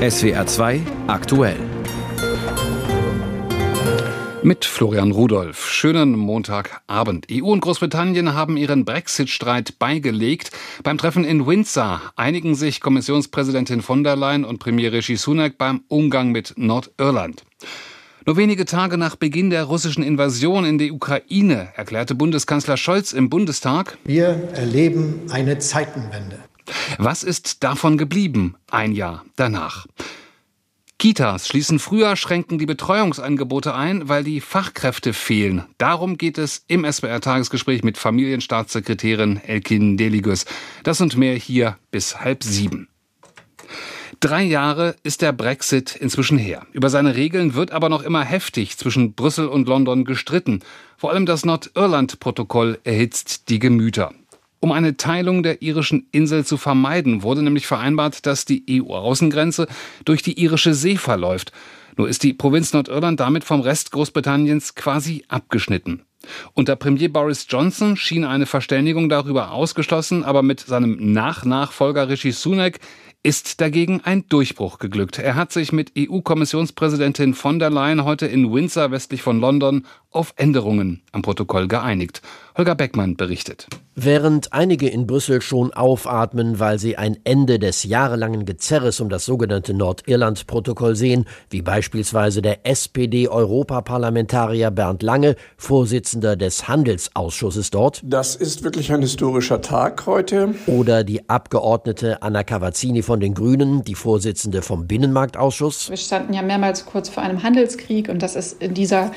SWR 2 aktuell. Mit Florian Rudolph. Schönen Montagabend. EU und Großbritannien haben ihren Brexit-Streit beigelegt. Beim Treffen in Windsor einigen sich Kommissionspräsidentin von der Leyen und Premier Rishi Sunak beim Umgang mit Nordirland. Nur wenige Tage nach Beginn der russischen Invasion in die Ukraine erklärte Bundeskanzler Scholz im Bundestag, wir erleben eine Zeitenwende. Was ist davon geblieben ein Jahr danach? Kitas schließen früher, schränken die Betreuungsangebote ein, weil die Fachkräfte fehlen. Darum geht es im SWR-Tagesgespräch mit Familienstaatssekretärin Elkin Deligus. Das und mehr hier bis halb sieben. Drei Jahre ist der Brexit inzwischen her. Über seine Regeln wird aber noch immer heftig zwischen Brüssel und London gestritten. Vor allem das Nordirland-Protokoll erhitzt die Gemüter. Um eine Teilung der irischen Insel zu vermeiden, wurde nämlich vereinbart, dass die EU-Außengrenze durch die irische See verläuft. Nur ist die Provinz Nordirland damit vom Rest Großbritanniens quasi abgeschnitten. Unter Premier Boris Johnson schien eine Verständigung darüber ausgeschlossen, aber mit seinem Nachnachfolger Rishi Sunak ist dagegen ein Durchbruch geglückt. Er hat sich mit EU-Kommissionspräsidentin von der Leyen heute in Windsor westlich von London auf Änderungen am Protokoll geeinigt. Holger Beckmann berichtet. Während einige in Brüssel schon aufatmen, weil sie ein Ende des jahrelangen Gezerres um das sogenannte Nordirland-Protokoll sehen, wie beispielsweise der SPD-Europaparlamentarier Bernd Lange, Vorsitzender des Handelsausschusses dort. Das ist wirklich ein historischer Tag heute. Oder die Abgeordnete Anna Cavazzini von den Grünen, die Vorsitzende vom Binnenmarktausschuss. Wir standen ja mehrmals kurz vor einem Handelskrieg und das ist in dieser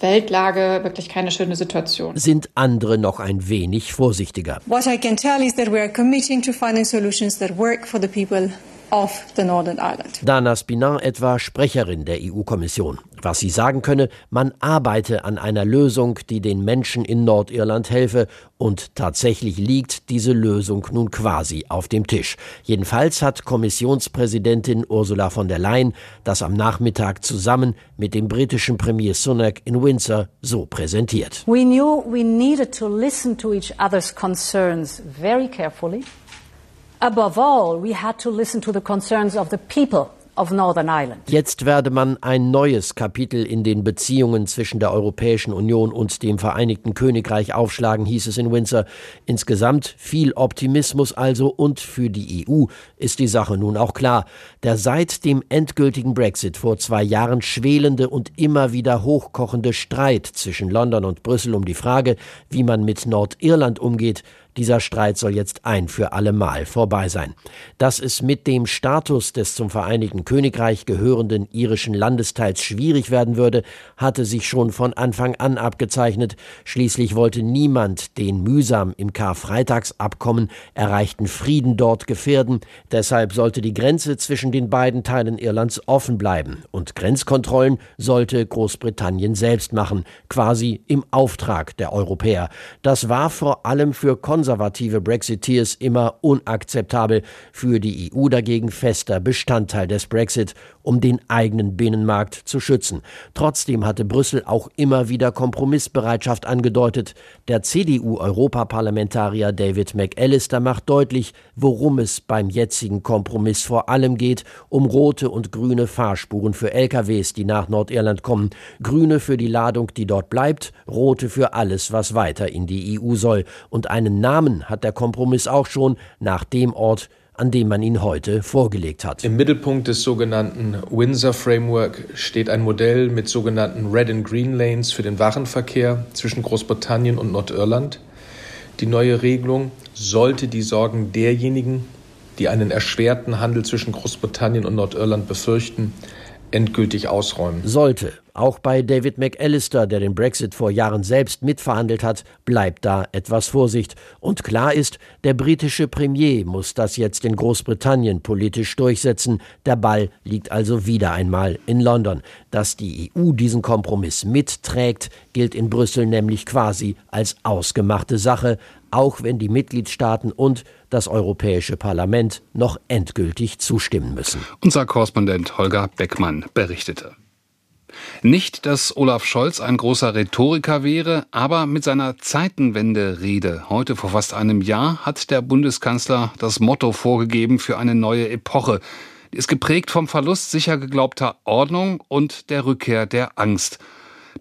Weltlage wirklich keine schöne Situation. Sind andere noch ein wenig vorsichtiger. What I can tell is that we are committing to finding solutions that work for the people of the Northern Ireland. Dana Spinan etwa Sprecherin der EU-Kommission. Was sie sagen könne, man arbeite an einer Lösung, die den Menschen in Nordirland helfe und tatsächlich liegt diese Lösung nun quasi auf dem Tisch. Jedenfalls hat Kommissionspräsidentin Ursula von der Leyen das am Nachmittag zusammen mit dem britischen Premier Sunak in Windsor so präsentiert. We knew we needed to listen to each other's concerns very carefully. Above all, we had to listen to the concerns of the people. Jetzt werde man ein neues Kapitel in den Beziehungen zwischen der Europäischen Union und dem Vereinigten Königreich aufschlagen, hieß es in Windsor. Insgesamt viel Optimismus also und für die EU ist die Sache nun auch klar. Der seit dem endgültigen Brexit vor zwei Jahren schwelende und immer wieder hochkochende Streit zwischen London und Brüssel um die Frage, wie man mit Nordirland umgeht, dieser Streit soll jetzt ein für allemal vorbei sein. Dass es mit dem Status des zum Vereinigten Königreich gehörenden irischen Landesteils schwierig werden würde, hatte sich schon von Anfang an abgezeichnet. Schließlich wollte niemand den mühsam im Karfreitagsabkommen erreichten Frieden dort gefährden. Deshalb sollte die Grenze zwischen den beiden Teilen Irlands offen bleiben. Und Grenzkontrollen sollte Großbritannien selbst machen, quasi im Auftrag der Europäer. Das war vor allem für Konservative konservative Brexiteers immer unakzeptabel, für die EU dagegen fester Bestandteil des Brexit, um den eigenen Binnenmarkt zu schützen. Trotzdem hatte Brüssel auch immer wieder Kompromissbereitschaft angedeutet. Der CDU-Europaparlamentarier David McAllister macht deutlich, worum es beim jetzigen Kompromiss vor allem geht, um rote und grüne Fahrspuren für LKWs, die nach Nordirland kommen, grüne für die Ladung, die dort bleibt, rote für alles, was weiter in die EU soll und einen Namen hat der Kompromiss auch schon nach dem Ort, an dem man ihn heute vorgelegt hat. Im Mittelpunkt des sogenannten Windsor Framework steht ein Modell mit sogenannten Red and Green Lanes für den Warenverkehr zwischen Großbritannien und Nordirland. Die neue Regelung sollte die Sorgen derjenigen, die einen erschwerten Handel zwischen Großbritannien und Nordirland befürchten, endgültig ausräumen. Sollte. Auch bei David McAllister, der den Brexit vor Jahren selbst mitverhandelt hat, bleibt da etwas Vorsicht. Und klar ist, der britische Premier muss das jetzt in Großbritannien politisch durchsetzen. Der Ball liegt also wieder einmal in London. Dass die EU diesen Kompromiss mitträgt, gilt in Brüssel nämlich quasi als ausgemachte Sache, auch wenn die Mitgliedstaaten und das Europäische Parlament noch endgültig zustimmen müssen. Unser Korrespondent Holger Beckmann berichtete. Nicht, dass Olaf Scholz ein großer Rhetoriker wäre, aber mit seiner Zeitenwende-Rede heute vor fast einem Jahr hat der Bundeskanzler das Motto vorgegeben für eine neue Epoche. Die ist geprägt vom Verlust sicher geglaubter Ordnung und der Rückkehr der Angst.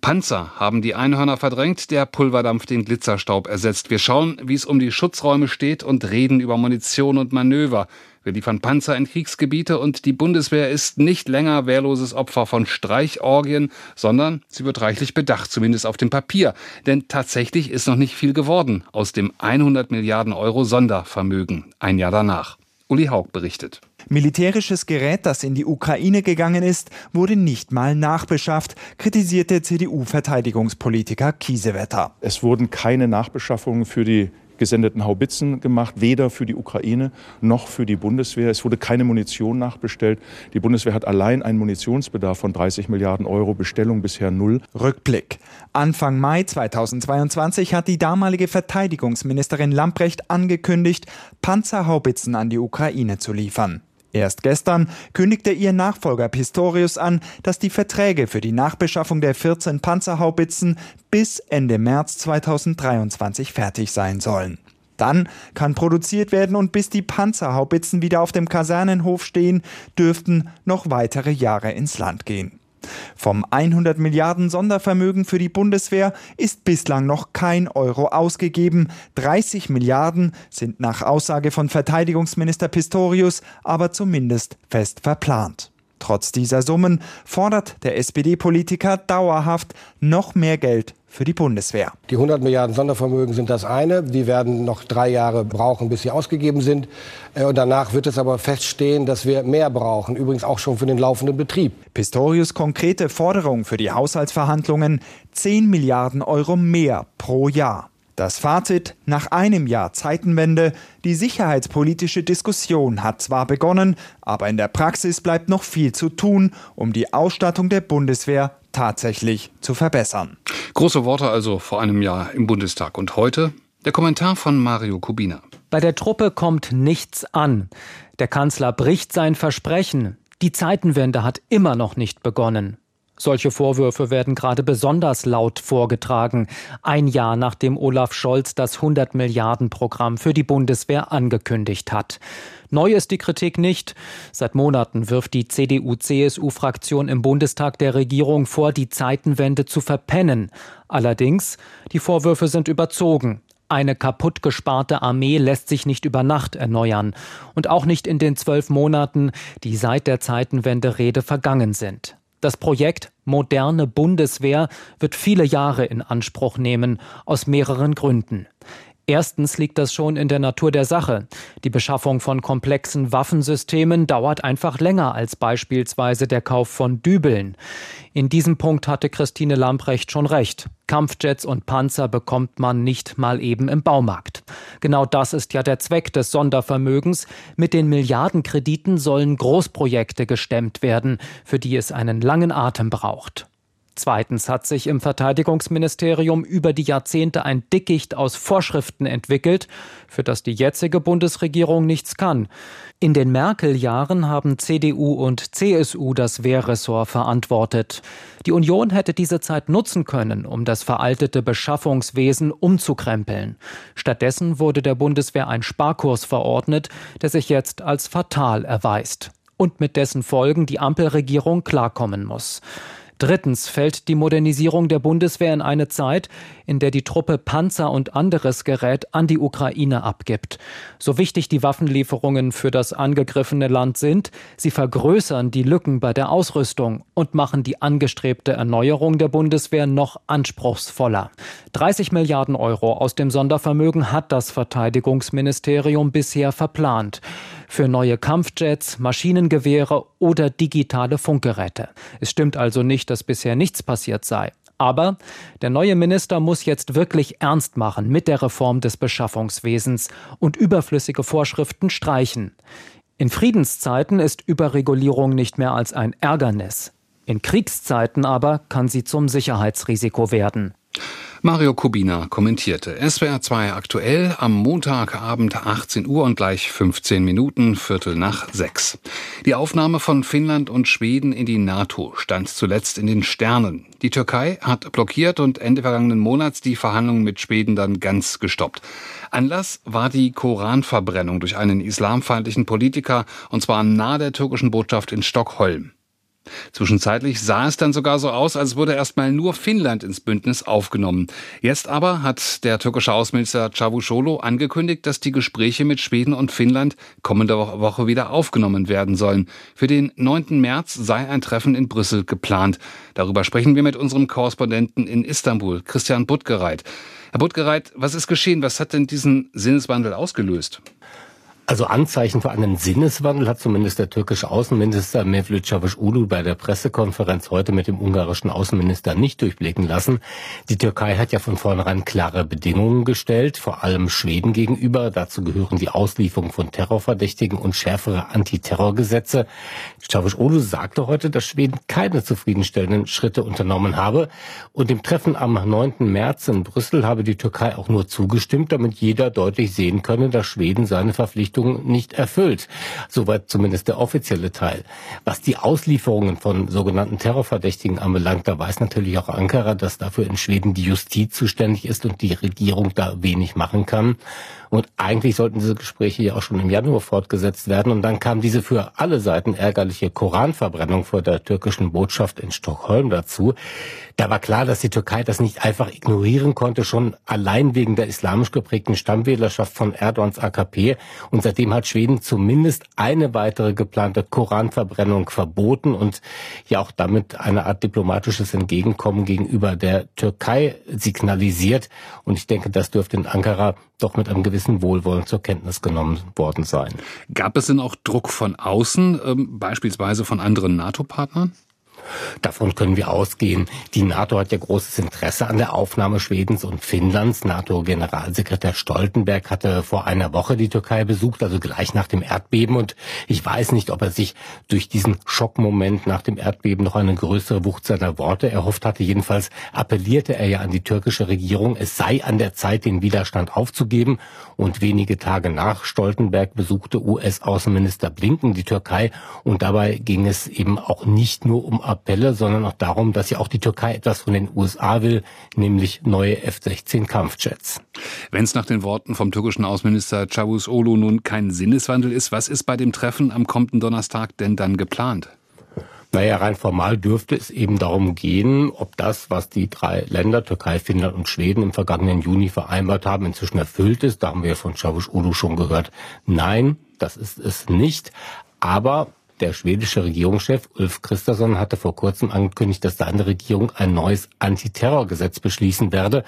Panzer haben die Einhörner verdrängt, der Pulverdampf den Glitzerstaub ersetzt. Wir schauen, wie es um die Schutzräume steht und reden über Munition und Manöver. Wir liefern Panzer in Kriegsgebiete und die Bundeswehr ist nicht länger wehrloses Opfer von Streichorgien, sondern sie wird reichlich bedacht, zumindest auf dem Papier. Denn tatsächlich ist noch nicht viel geworden aus dem 100 Milliarden Euro Sondervermögen ein Jahr danach. Uli Haug berichtet. Militärisches Gerät, das in die Ukraine gegangen ist, wurde nicht mal nachbeschafft, kritisierte CDU-Verteidigungspolitiker Kiesewetter. Es wurden keine Nachbeschaffungen für die gesendeten Haubitzen gemacht, weder für die Ukraine noch für die Bundeswehr. Es wurde keine Munition nachbestellt. Die Bundeswehr hat allein einen Munitionsbedarf von 30 Milliarden Euro, Bestellung bisher null. Rückblick. Anfang Mai 2022 hat die damalige Verteidigungsministerin Lamprecht angekündigt, Panzerhaubitzen an die Ukraine zu liefern. Erst gestern kündigte ihr Nachfolger Pistorius an, dass die Verträge für die Nachbeschaffung der 14 Panzerhaubitzen bis Ende März 2023 fertig sein sollen. Dann kann produziert werden und bis die Panzerhaubitzen wieder auf dem Kasernenhof stehen, dürften noch weitere Jahre ins Land gehen. Vom 100 Milliarden Sondervermögen für die Bundeswehr ist bislang noch kein Euro ausgegeben. 30 Milliarden sind nach Aussage von Verteidigungsminister Pistorius aber zumindest fest verplant. Trotz dieser Summen fordert der SPD-Politiker dauerhaft noch mehr Geld für die Bundeswehr. Die 100 Milliarden Sondervermögen sind das eine. Die werden noch drei Jahre brauchen, bis sie ausgegeben sind. Äh, und danach wird es aber feststehen, dass wir mehr brauchen, übrigens auch schon für den laufenden Betrieb. Pistorius konkrete Forderung für die Haushaltsverhandlungen 10 Milliarden Euro mehr pro Jahr. Das Fazit nach einem Jahr Zeitenwende, die sicherheitspolitische Diskussion hat zwar begonnen, aber in der Praxis bleibt noch viel zu tun, um die Ausstattung der Bundeswehr tatsächlich zu verbessern. Große Worte also vor einem Jahr im Bundestag. Und heute der Kommentar von Mario Kubina. Bei der Truppe kommt nichts an. Der Kanzler bricht sein Versprechen. Die Zeitenwende hat immer noch nicht begonnen. Solche Vorwürfe werden gerade besonders laut vorgetragen, ein Jahr nachdem Olaf Scholz das 100 Milliarden Programm für die Bundeswehr angekündigt hat. Neu ist die Kritik nicht. Seit Monaten wirft die CDU-CSU-Fraktion im Bundestag der Regierung vor, die Zeitenwende zu verpennen. Allerdings, die Vorwürfe sind überzogen. Eine kaputt gesparte Armee lässt sich nicht über Nacht erneuern und auch nicht in den zwölf Monaten, die seit der Zeitenwende Rede vergangen sind. Das Projekt Moderne Bundeswehr wird viele Jahre in Anspruch nehmen, aus mehreren Gründen. Erstens liegt das schon in der Natur der Sache. Die Beschaffung von komplexen Waffensystemen dauert einfach länger als beispielsweise der Kauf von Dübeln. In diesem Punkt hatte Christine Lamprecht schon recht. Kampfjets und Panzer bekommt man nicht mal eben im Baumarkt. Genau das ist ja der Zweck des Sondervermögens. Mit den Milliardenkrediten sollen Großprojekte gestemmt werden, für die es einen langen Atem braucht. Zweitens hat sich im Verteidigungsministerium über die Jahrzehnte ein Dickicht aus Vorschriften entwickelt, für das die jetzige Bundesregierung nichts kann. In den Merkel-Jahren haben CDU und CSU das Wehrressort verantwortet. Die Union hätte diese Zeit nutzen können, um das veraltete Beschaffungswesen umzukrempeln. Stattdessen wurde der Bundeswehr ein Sparkurs verordnet, der sich jetzt als fatal erweist und mit dessen Folgen die Ampelregierung klarkommen muss. Drittens fällt die Modernisierung der Bundeswehr in eine Zeit, in der die Truppe Panzer und anderes Gerät an die Ukraine abgibt. So wichtig die Waffenlieferungen für das angegriffene Land sind, sie vergrößern die Lücken bei der Ausrüstung und machen die angestrebte Erneuerung der Bundeswehr noch anspruchsvoller. 30 Milliarden Euro aus dem Sondervermögen hat das Verteidigungsministerium bisher verplant für neue Kampfjets, Maschinengewehre oder digitale Funkgeräte. Es stimmt also nicht, dass bisher nichts passiert sei. Aber der neue Minister muss jetzt wirklich ernst machen mit der Reform des Beschaffungswesens und überflüssige Vorschriften streichen. In Friedenszeiten ist Überregulierung nicht mehr als ein Ärgernis. In Kriegszeiten aber kann sie zum Sicherheitsrisiko werden. Mario Kubina kommentierte. SWR 2 aktuell am Montagabend 18 Uhr und gleich 15 Minuten, Viertel nach sechs. Die Aufnahme von Finnland und Schweden in die NATO stand zuletzt in den Sternen. Die Türkei hat blockiert und Ende vergangenen Monats die Verhandlungen mit Schweden dann ganz gestoppt. Anlass war die Koranverbrennung durch einen islamfeindlichen Politiker, und zwar nahe der türkischen Botschaft in Stockholm. Zwischenzeitlich sah es dann sogar so aus, als würde erstmal nur Finnland ins Bündnis aufgenommen. Jetzt aber hat der türkische Außenminister Çavuşoğlu angekündigt, dass die Gespräche mit Schweden und Finnland kommende Woche wieder aufgenommen werden sollen. Für den 9. März sei ein Treffen in Brüssel geplant. Darüber sprechen wir mit unserem Korrespondenten in Istanbul, Christian Buttgereit. Herr Buttgereit, was ist geschehen? Was hat denn diesen Sinneswandel ausgelöst? Also Anzeichen für einen Sinneswandel hat zumindest der türkische Außenminister Mevlüt Çavuşoğlu bei der Pressekonferenz heute mit dem ungarischen Außenminister nicht durchblicken lassen. Die Türkei hat ja von vornherein klare Bedingungen gestellt, vor allem Schweden gegenüber. Dazu gehören die Auslieferung von Terrorverdächtigen und schärfere Antiterrorgesetze. Çavuşoğlu sagte heute, dass Schweden keine zufriedenstellenden Schritte unternommen habe. Und im Treffen am 9. März in Brüssel habe die Türkei auch nur zugestimmt, damit jeder deutlich sehen könne, dass Schweden seine Verpflichtungen Verpflichtungen nicht erfüllt. Soweit zumindest der offizielle Teil. Was die Auslieferungen von sogenannten Terrorverdächtigen anbelangt, da weiß natürlich auch Ankara, dass dafür in Schweden die Justiz zuständig ist und die Regierung da wenig machen kann. Und eigentlich sollten diese Gespräche ja auch schon im Januar fortgesetzt werden. Und dann kam diese für alle Seiten ärgerliche Koranverbrennung vor der türkischen Botschaft in Stockholm dazu. Da war klar, dass die Türkei das nicht einfach ignorieren konnte, schon allein wegen der islamisch geprägten Stammwählerschaft von Erdogans AKP. Und seitdem hat Schweden zumindest eine weitere geplante Koranverbrennung verboten und ja auch damit eine Art diplomatisches Entgegenkommen gegenüber der Türkei signalisiert. Und ich denke, das dürfte in Ankara doch mit einem gewissen Wohlwollen zur Kenntnis genommen worden sein. Gab es denn auch Druck von außen, ähm, beispielsweise von anderen NATO-Partnern? Davon können wir ausgehen. Die NATO hat ja großes Interesse an der Aufnahme Schwedens und Finnlands. NATO-Generalsekretär Stoltenberg hatte vor einer Woche die Türkei besucht, also gleich nach dem Erdbeben. Und ich weiß nicht, ob er sich durch diesen Schockmoment nach dem Erdbeben noch eine größere Wucht seiner Worte erhofft hatte. Jedenfalls appellierte er ja an die türkische Regierung, es sei an der Zeit, den Widerstand aufzugeben. Und wenige Tage nach Stoltenberg besuchte US-Außenminister Blinken die Türkei. Und dabei ging es eben auch nicht nur um Appelle, sondern auch darum, dass ja auch die Türkei etwas von den USA will, nämlich neue F-16 Kampfjets. Wenn es nach den Worten vom türkischen Außenminister Çavuşoğlu nun kein Sinneswandel ist, was ist bei dem Treffen am kommenden Donnerstag denn dann geplant? Naja, rein formal dürfte es eben darum gehen, ob das, was die drei Länder, Türkei, Finnland und Schweden im vergangenen Juni vereinbart haben, inzwischen erfüllt ist. Da haben wir von Çavuşoğlu schon gehört. Nein, das ist es nicht. Aber der schwedische Regierungschef Ulf Christensen hatte vor kurzem angekündigt, dass seine Regierung ein neues Antiterrorgesetz beschließen werde.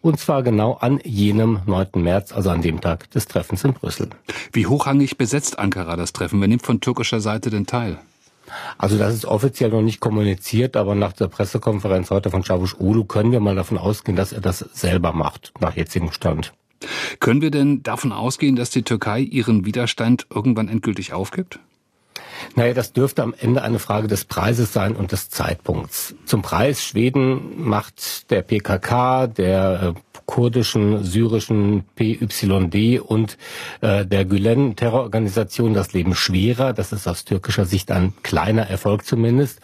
Und zwar genau an jenem 9. März, also an dem Tag des Treffens in Brüssel. Wie hochrangig besetzt Ankara das Treffen? Wer nimmt von türkischer Seite den Teil? Also das ist offiziell noch nicht kommuniziert, aber nach der Pressekonferenz heute von Ulu können wir mal davon ausgehen, dass er das selber macht, nach jetzigem Stand. Können wir denn davon ausgehen, dass die Türkei ihren Widerstand irgendwann endgültig aufgibt? Naja, das dürfte am Ende eine Frage des Preises sein und des Zeitpunkts. Zum Preis Schweden macht der PKK, der äh, kurdischen, syrischen PYD und äh, der Gülen-Terrororganisation das Leben schwerer. Das ist aus türkischer Sicht ein kleiner Erfolg zumindest.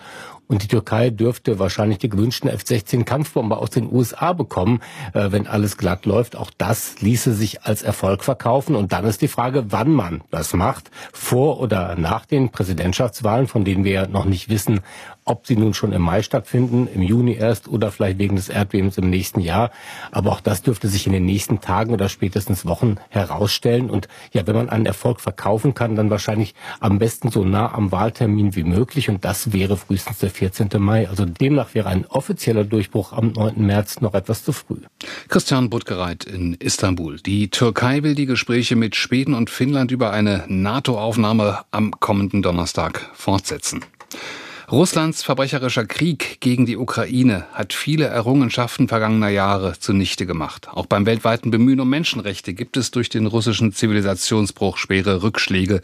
Und die Türkei dürfte wahrscheinlich die gewünschten F-16 Kampfbomber aus den USA bekommen, äh, wenn alles glatt läuft. Auch das ließe sich als Erfolg verkaufen. Und dann ist die Frage, wann man das macht, vor oder nach den Präsidentschaftswahlen, von denen wir noch nicht wissen, ob sie nun schon im Mai stattfinden, im Juni erst oder vielleicht wegen des Erdbebens im nächsten Jahr. Aber auch das dürfte sich in den nächsten Tagen oder spätestens Wochen herausstellen. Und ja, wenn man einen Erfolg verkaufen kann, dann wahrscheinlich am besten so nah am Wahltermin wie möglich. Und das wäre frühestens der 14. Mai. Also demnach wäre ein offizieller Durchbruch am 9. März noch etwas zu früh. Christian Buttgereit in Istanbul. Die Türkei will die Gespräche mit Schweden und Finnland über eine NATO-Aufnahme am kommenden Donnerstag fortsetzen. Russlands verbrecherischer Krieg gegen die Ukraine hat viele Errungenschaften vergangener Jahre zunichte gemacht. Auch beim weltweiten Bemühen um Menschenrechte gibt es durch den russischen Zivilisationsbruch schwere Rückschläge.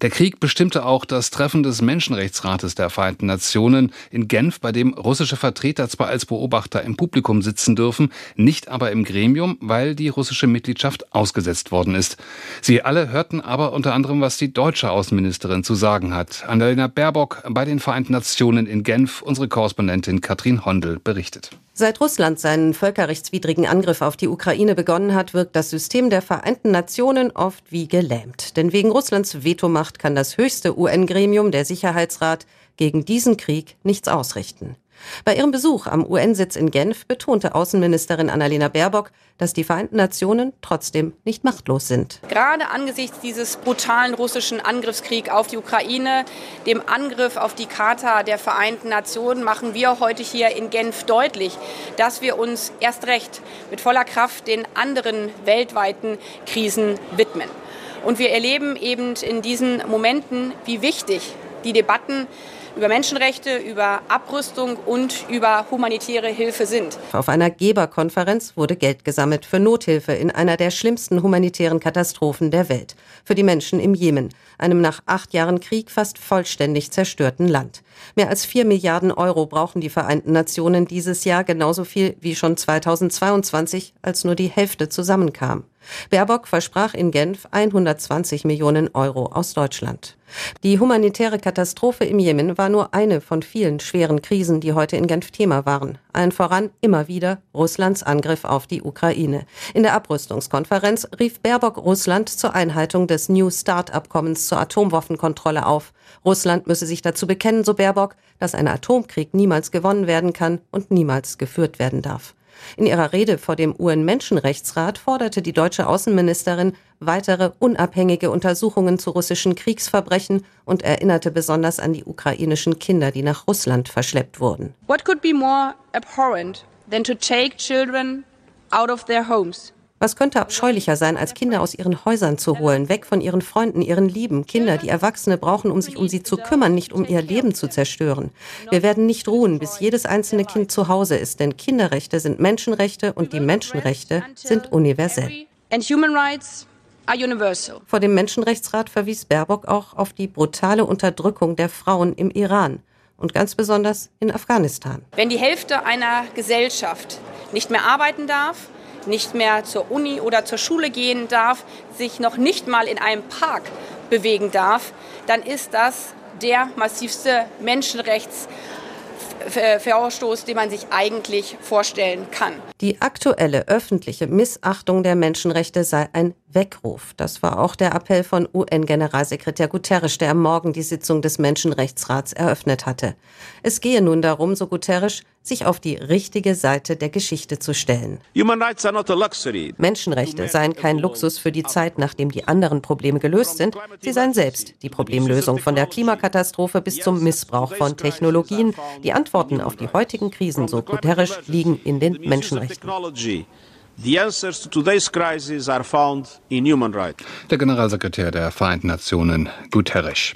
Der Krieg bestimmte auch das Treffen des Menschenrechtsrates der Vereinten Nationen in Genf, bei dem russische Vertreter zwar als Beobachter im Publikum sitzen dürfen, nicht aber im Gremium, weil die russische Mitgliedschaft ausgesetzt worden ist. Sie alle hörten aber unter anderem, was die deutsche Außenministerin zu sagen hat. Annalena Baerbock bei den Vereinten Nationen in Genf, unsere Korrespondentin Katrin Hondel berichtet. Seit Russland seinen völkerrechtswidrigen Angriff auf die Ukraine begonnen hat, wirkt das System der Vereinten Nationen oft wie gelähmt. Denn wegen Russlands Vetomacht kann das höchste UN-Gremium, der Sicherheitsrat, gegen diesen Krieg nichts ausrichten. Bei ihrem Besuch am UN-Sitz in Genf betonte Außenministerin Annalena Baerbock, dass die Vereinten Nationen trotzdem nicht machtlos sind. Gerade angesichts dieses brutalen russischen Angriffskriegs auf die Ukraine, dem Angriff auf die Charta der Vereinten Nationen, machen wir heute hier in Genf deutlich, dass wir uns erst recht mit voller Kraft den anderen weltweiten Krisen widmen. Und wir erleben eben in diesen Momenten, wie wichtig die Debatten über Menschenrechte, über Abrüstung und über humanitäre Hilfe sind. Auf einer Geberkonferenz wurde Geld gesammelt für Nothilfe in einer der schlimmsten humanitären Katastrophen der Welt. Für die Menschen im Jemen, einem nach acht Jahren Krieg fast vollständig zerstörten Land. Mehr als vier Milliarden Euro brauchen die Vereinten Nationen dieses Jahr, genauso viel wie schon 2022, als nur die Hälfte zusammenkam. Baerbock versprach in Genf 120 Millionen Euro aus Deutschland. Die humanitäre Katastrophe im Jemen war nur eine von vielen schweren Krisen, die heute in Genf Thema waren. Allen voran immer wieder Russlands Angriff auf die Ukraine. In der Abrüstungskonferenz rief Baerbock Russland zur Einhaltung des New Start-Abkommens zur Atomwaffenkontrolle auf. Russland müsse sich dazu bekennen, so Baerbock, dass ein Atomkrieg niemals gewonnen werden kann und niemals geführt werden darf. In ihrer Rede vor dem UN-Menschenrechtsrat forderte die deutsche Außenministerin weitere unabhängige Untersuchungen zu russischen Kriegsverbrechen und erinnerte besonders an die ukrainischen Kinder, die nach Russland verschleppt wurden. What could be more abhorrent than to take children out of their homes? Was könnte abscheulicher sein, als Kinder aus ihren Häusern zu holen, weg von ihren Freunden, ihren Lieben, Kinder, die Erwachsene brauchen, um sich um sie zu kümmern, nicht um ihr Leben zu zerstören. Wir werden nicht ruhen, bis jedes einzelne Kind zu Hause ist, denn Kinderrechte sind Menschenrechte und die Menschenrechte sind universell. Vor dem Menschenrechtsrat verwies Baerbock auch auf die brutale Unterdrückung der Frauen im Iran und ganz besonders in Afghanistan. Wenn die Hälfte einer Gesellschaft nicht mehr arbeiten darf, nicht mehr zur Uni oder zur Schule gehen darf, sich noch nicht mal in einem Park bewegen darf, dann ist das der massivste Menschenrechts Verstoß, den man sich eigentlich vorstellen kann. Die aktuelle öffentliche Missachtung der Menschenrechte sei ein Weckruf. Das war auch der Appell von UN-Generalsekretär Guterres, der am Morgen die Sitzung des Menschenrechtsrats eröffnet hatte. Es gehe nun darum, so Guterres, sich auf die richtige Seite der Geschichte zu stellen. Menschenrechte seien kein Luxus für die Zeit, nachdem die anderen Probleme gelöst sind. Sie seien selbst die Problemlösung von der Klimakatastrophe bis zum Missbrauch von Technologien. Die Antworten auf die heutigen Krisen, so Guterres, liegen in den Menschenrechten. The answers to today's crisis are found in human rights. Der Generalsekretär der Vereinten Nationen, Guterres.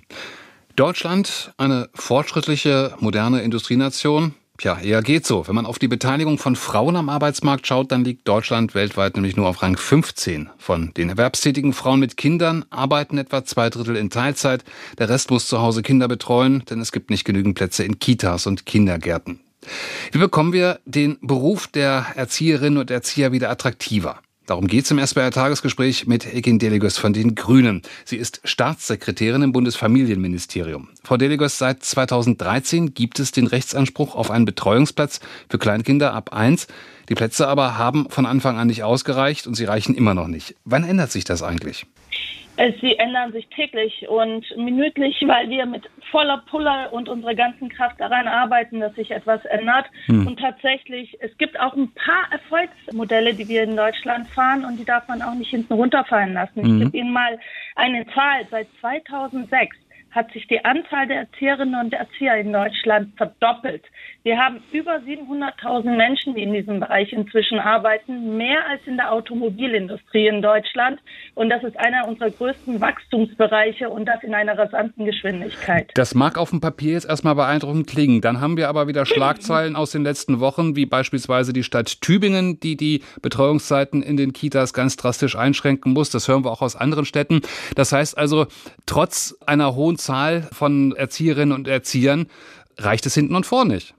Deutschland, eine fortschrittliche, moderne Industrienation. Tja, eher geht so. Wenn man auf die Beteiligung von Frauen am Arbeitsmarkt schaut, dann liegt Deutschland weltweit nämlich nur auf Rang 15. Von den erwerbstätigen Frauen mit Kindern arbeiten etwa zwei Drittel in Teilzeit. Der Rest muss zu Hause Kinder betreuen, denn es gibt nicht genügend Plätze in Kitas und Kindergärten. Wie bekommen wir den Beruf der Erzieherinnen und Erzieher wieder attraktiver? Darum geht es im SBR-Tagesgespräch mit Ekin Deligos von den Grünen. Sie ist Staatssekretärin im Bundesfamilienministerium. Frau Deligos, seit 2013 gibt es den Rechtsanspruch auf einen Betreuungsplatz für Kleinkinder ab 1. Die Plätze aber haben von Anfang an nicht ausgereicht und sie reichen immer noch nicht. Wann ändert sich das eigentlich? Sie ändern sich täglich und minütlich, weil wir mit voller Pulle und unserer ganzen Kraft daran arbeiten, dass sich etwas ändert. Hm. Und tatsächlich, es gibt auch ein paar Erfolgsmodelle, die wir in Deutschland fahren und die darf man auch nicht hinten runterfallen lassen. Hm. Ich gebe Ihnen mal eine Zahl. Seit 2006 hat sich die Anzahl der Erzieherinnen und Erzieher in Deutschland verdoppelt. Wir haben über 700.000 Menschen, die in diesem Bereich inzwischen arbeiten, mehr als in der Automobilindustrie in Deutschland. Und das ist einer unserer größten Wachstumsbereiche und das in einer rasanten Geschwindigkeit. Das mag auf dem Papier jetzt erstmal beeindruckend klingen. Dann haben wir aber wieder Schlagzeilen aus den letzten Wochen, wie beispielsweise die Stadt Tübingen, die die Betreuungszeiten in den Kitas ganz drastisch einschränken muss. Das hören wir auch aus anderen Städten. Das heißt also, trotz einer hohen Zahl von Erzieherinnen und Erziehern reicht es hinten und vorne nicht.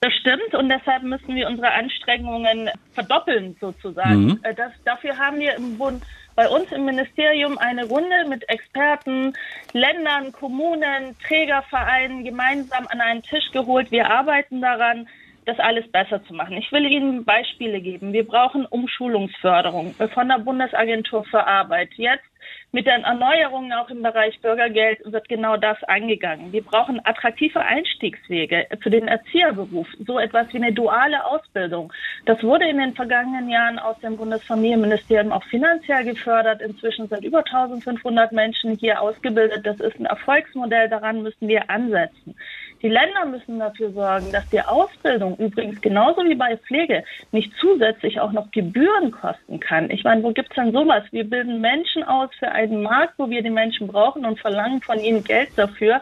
Das stimmt und deshalb müssen wir unsere Anstrengungen verdoppeln sozusagen. Mhm. Äh, das, dafür haben wir im Bund bei uns im Ministerium eine Runde mit Experten, Ländern, Kommunen, Trägervereinen gemeinsam an einen Tisch geholt. Wir arbeiten daran, das alles besser zu machen. Ich will Ihnen Beispiele geben. Wir brauchen Umschulungsförderung von der Bundesagentur für Arbeit. Jetzt mit den Erneuerungen auch im Bereich Bürgergeld wird genau das angegangen. Wir brauchen attraktive Einstiegswege für den Erzieherberuf, so etwas wie eine duale Ausbildung. Das wurde in den vergangenen Jahren aus dem Bundesfamilienministerium auch finanziell gefördert. Inzwischen sind über 1500 Menschen hier ausgebildet. Das ist ein Erfolgsmodell, daran müssen wir ansetzen. Die Länder müssen dafür sorgen, dass die Ausbildung übrigens genauso wie bei Pflege nicht zusätzlich auch noch Gebühren kosten kann. Ich meine, wo gibt es denn sowas? Wir bilden Menschen aus für einen Markt, wo wir die Menschen brauchen und verlangen von ihnen Geld dafür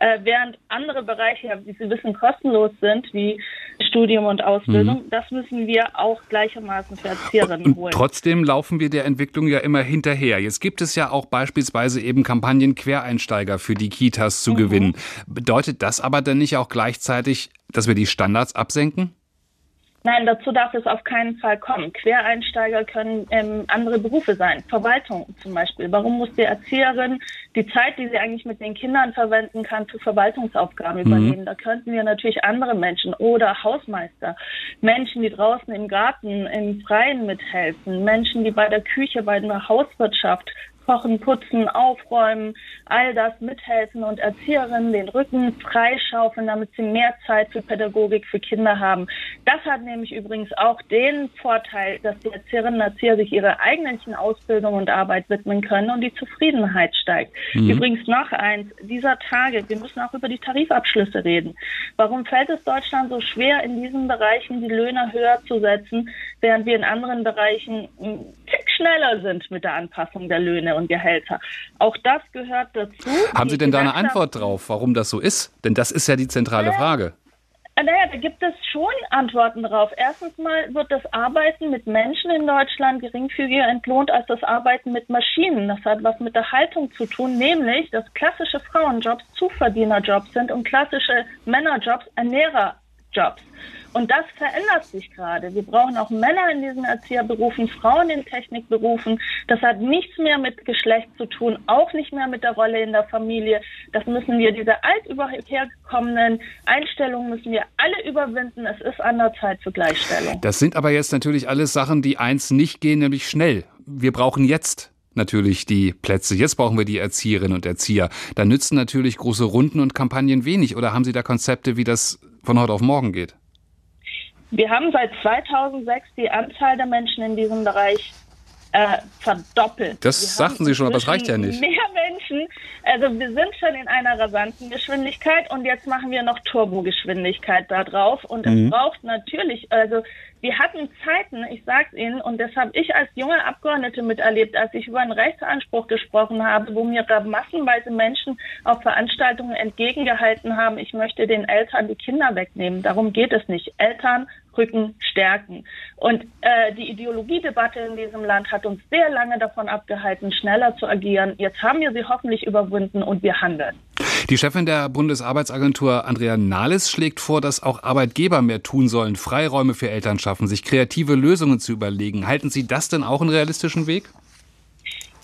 äh, während andere Bereiche, wie Sie wissen, kostenlos sind, wie Studium und Ausbildung, mhm. das müssen wir auch gleichermaßen für Erzieherinnen holen. Trotzdem laufen wir der Entwicklung ja immer hinterher. Jetzt gibt es ja auch beispielsweise eben Kampagnen Quereinsteiger für die Kitas zu mhm. gewinnen. Bedeutet das aber dann nicht auch gleichzeitig, dass wir die Standards absenken? Nein, dazu darf es auf keinen Fall kommen. Quereinsteiger können ähm, andere Berufe sein. Verwaltung zum Beispiel. Warum muss die Erzieherin die Zeit, die sie eigentlich mit den Kindern verwenden kann, für Verwaltungsaufgaben mhm. übernehmen? Da könnten wir natürlich andere Menschen oder Hausmeister, Menschen, die draußen im Garten, im Freien mithelfen, Menschen, die bei der Küche, bei der Hauswirtschaft Kochen, Putzen, Aufräumen, all das mithelfen und Erzieherinnen den Rücken freischaufeln, damit sie mehr Zeit für Pädagogik für Kinder haben. Das hat nämlich übrigens auch den Vorteil, dass die Erzieherinnen und Erzieher sich ihrer eigentlichen Ausbildung und Arbeit widmen können und die Zufriedenheit steigt. Mhm. Übrigens noch eins, dieser Tage, wir müssen auch über die Tarifabschlüsse reden. Warum fällt es Deutschland so schwer, in diesen Bereichen die Löhne höher zu setzen, während wir in anderen Bereichen Tick schneller sind mit der Anpassung der Löhne und Gehälter. Auch das gehört dazu. Haben Sie denn da eine Antwort drauf, warum das so ist? Denn das ist ja die zentrale Frage. Äh, naja, da gibt es schon Antworten drauf. Erstens mal wird das Arbeiten mit Menschen in Deutschland geringfügiger entlohnt als das Arbeiten mit Maschinen. Das hat was mit der Haltung zu tun, nämlich, dass klassische Frauenjobs Zuverdienerjobs sind und klassische Männerjobs Ernährerjobs. Und das verändert sich gerade. Wir brauchen auch Männer in diesen Erzieherberufen, Frauen in Technikberufen. Das hat nichts mehr mit Geschlecht zu tun, auch nicht mehr mit der Rolle in der Familie. Das müssen wir, diese altüberhergekommenen Einstellungen müssen wir alle überwinden. Es ist an der Zeit für Gleichstellung. Das sind aber jetzt natürlich alles Sachen, die eins nicht gehen, nämlich schnell. Wir brauchen jetzt natürlich die Plätze. Jetzt brauchen wir die Erzieherinnen und Erzieher. Da nützen natürlich große Runden und Kampagnen wenig. Oder haben Sie da Konzepte, wie das von heute auf morgen geht? Wir haben seit 2006 die Anzahl der Menschen in diesem Bereich äh, verdoppelt. Das wir sagten Sie schon, aber es reicht ja nicht. Mehr Menschen, also wir sind schon in einer rasanten Geschwindigkeit und jetzt machen wir noch Turbogeschwindigkeit da drauf und mhm. es braucht natürlich, also wir hatten Zeiten, ich sag's Ihnen, und das habe ich als junge Abgeordnete miterlebt, als ich über einen Rechtsanspruch gesprochen habe, wo mir da massenweise Menschen auf Veranstaltungen entgegengehalten haben, ich möchte den Eltern die Kinder wegnehmen. Darum geht es nicht. Eltern Rücken stärken. Und äh, die Ideologiedebatte in diesem Land hat uns sehr lange davon abgehalten, schneller zu agieren. Jetzt haben wir sie hoffentlich überwunden und wir handeln. Die Chefin der Bundesarbeitsagentur Andrea Nahles schlägt vor, dass auch Arbeitgeber mehr tun sollen, Freiräume für Eltern schaffen, sich kreative Lösungen zu überlegen. Halten Sie das denn auch einen realistischen Weg?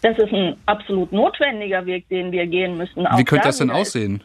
Das ist ein absolut notwendiger Weg, den wir gehen müssen. Wie könnte das denn aussehen?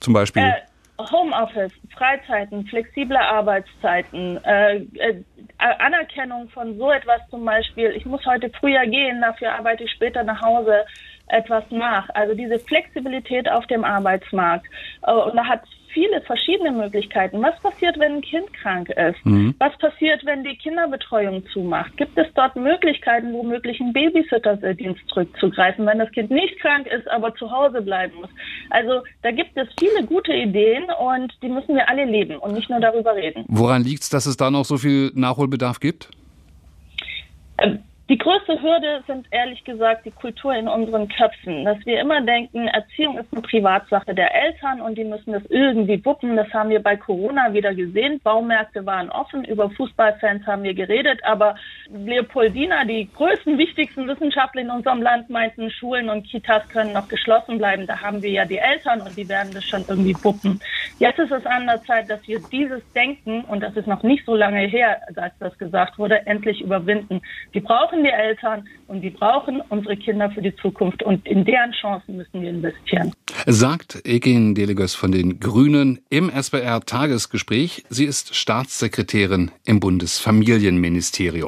Zum Beispiel? Äh, Homeoffice, Freizeiten, flexible Arbeitszeiten, äh, äh, Anerkennung von so etwas zum Beispiel. Ich muss heute früher gehen, dafür arbeite ich später nach Hause. etwas nach. Also diese Flexibilität auf dem Arbeitsmarkt. Äh, und da hat viele verschiedene Möglichkeiten. Was passiert, wenn ein Kind krank ist? Mhm. Was passiert, wenn die Kinderbetreuung zumacht? Gibt es dort Möglichkeiten, womöglich einen Babysitterdienst zurückzugreifen, wenn das Kind nicht krank ist, aber zu Hause bleiben muss? Also da gibt es viele gute Ideen und die müssen wir alle leben und nicht nur darüber reden. Woran liegt es, dass es da noch so viel Nachholbedarf gibt? Ähm, die größte Hürde sind ehrlich gesagt die Kultur in unseren Köpfen, dass wir immer denken, Erziehung ist eine Privatsache der Eltern und die müssen das irgendwie wuppen. Das haben wir bei Corona wieder gesehen. Baumärkte waren offen, über Fußballfans haben wir geredet, aber Leopoldina, die größten, wichtigsten Wissenschaftler in unserem Land, meinten, Schulen und Kitas können noch geschlossen bleiben. Da haben wir ja die Eltern und die werden das schon irgendwie wuppen. Jetzt ist es an der Zeit, dass wir dieses Denken, und das ist noch nicht so lange her, als das gesagt wurde, endlich überwinden. Wir brauchen brauchen die Eltern und die brauchen unsere Kinder für die Zukunft und in deren Chancen müssen wir investieren. Sagt Ekin Deleges von den Grünen im SBR Tagesgespräch. Sie ist Staatssekretärin im Bundesfamilienministerium.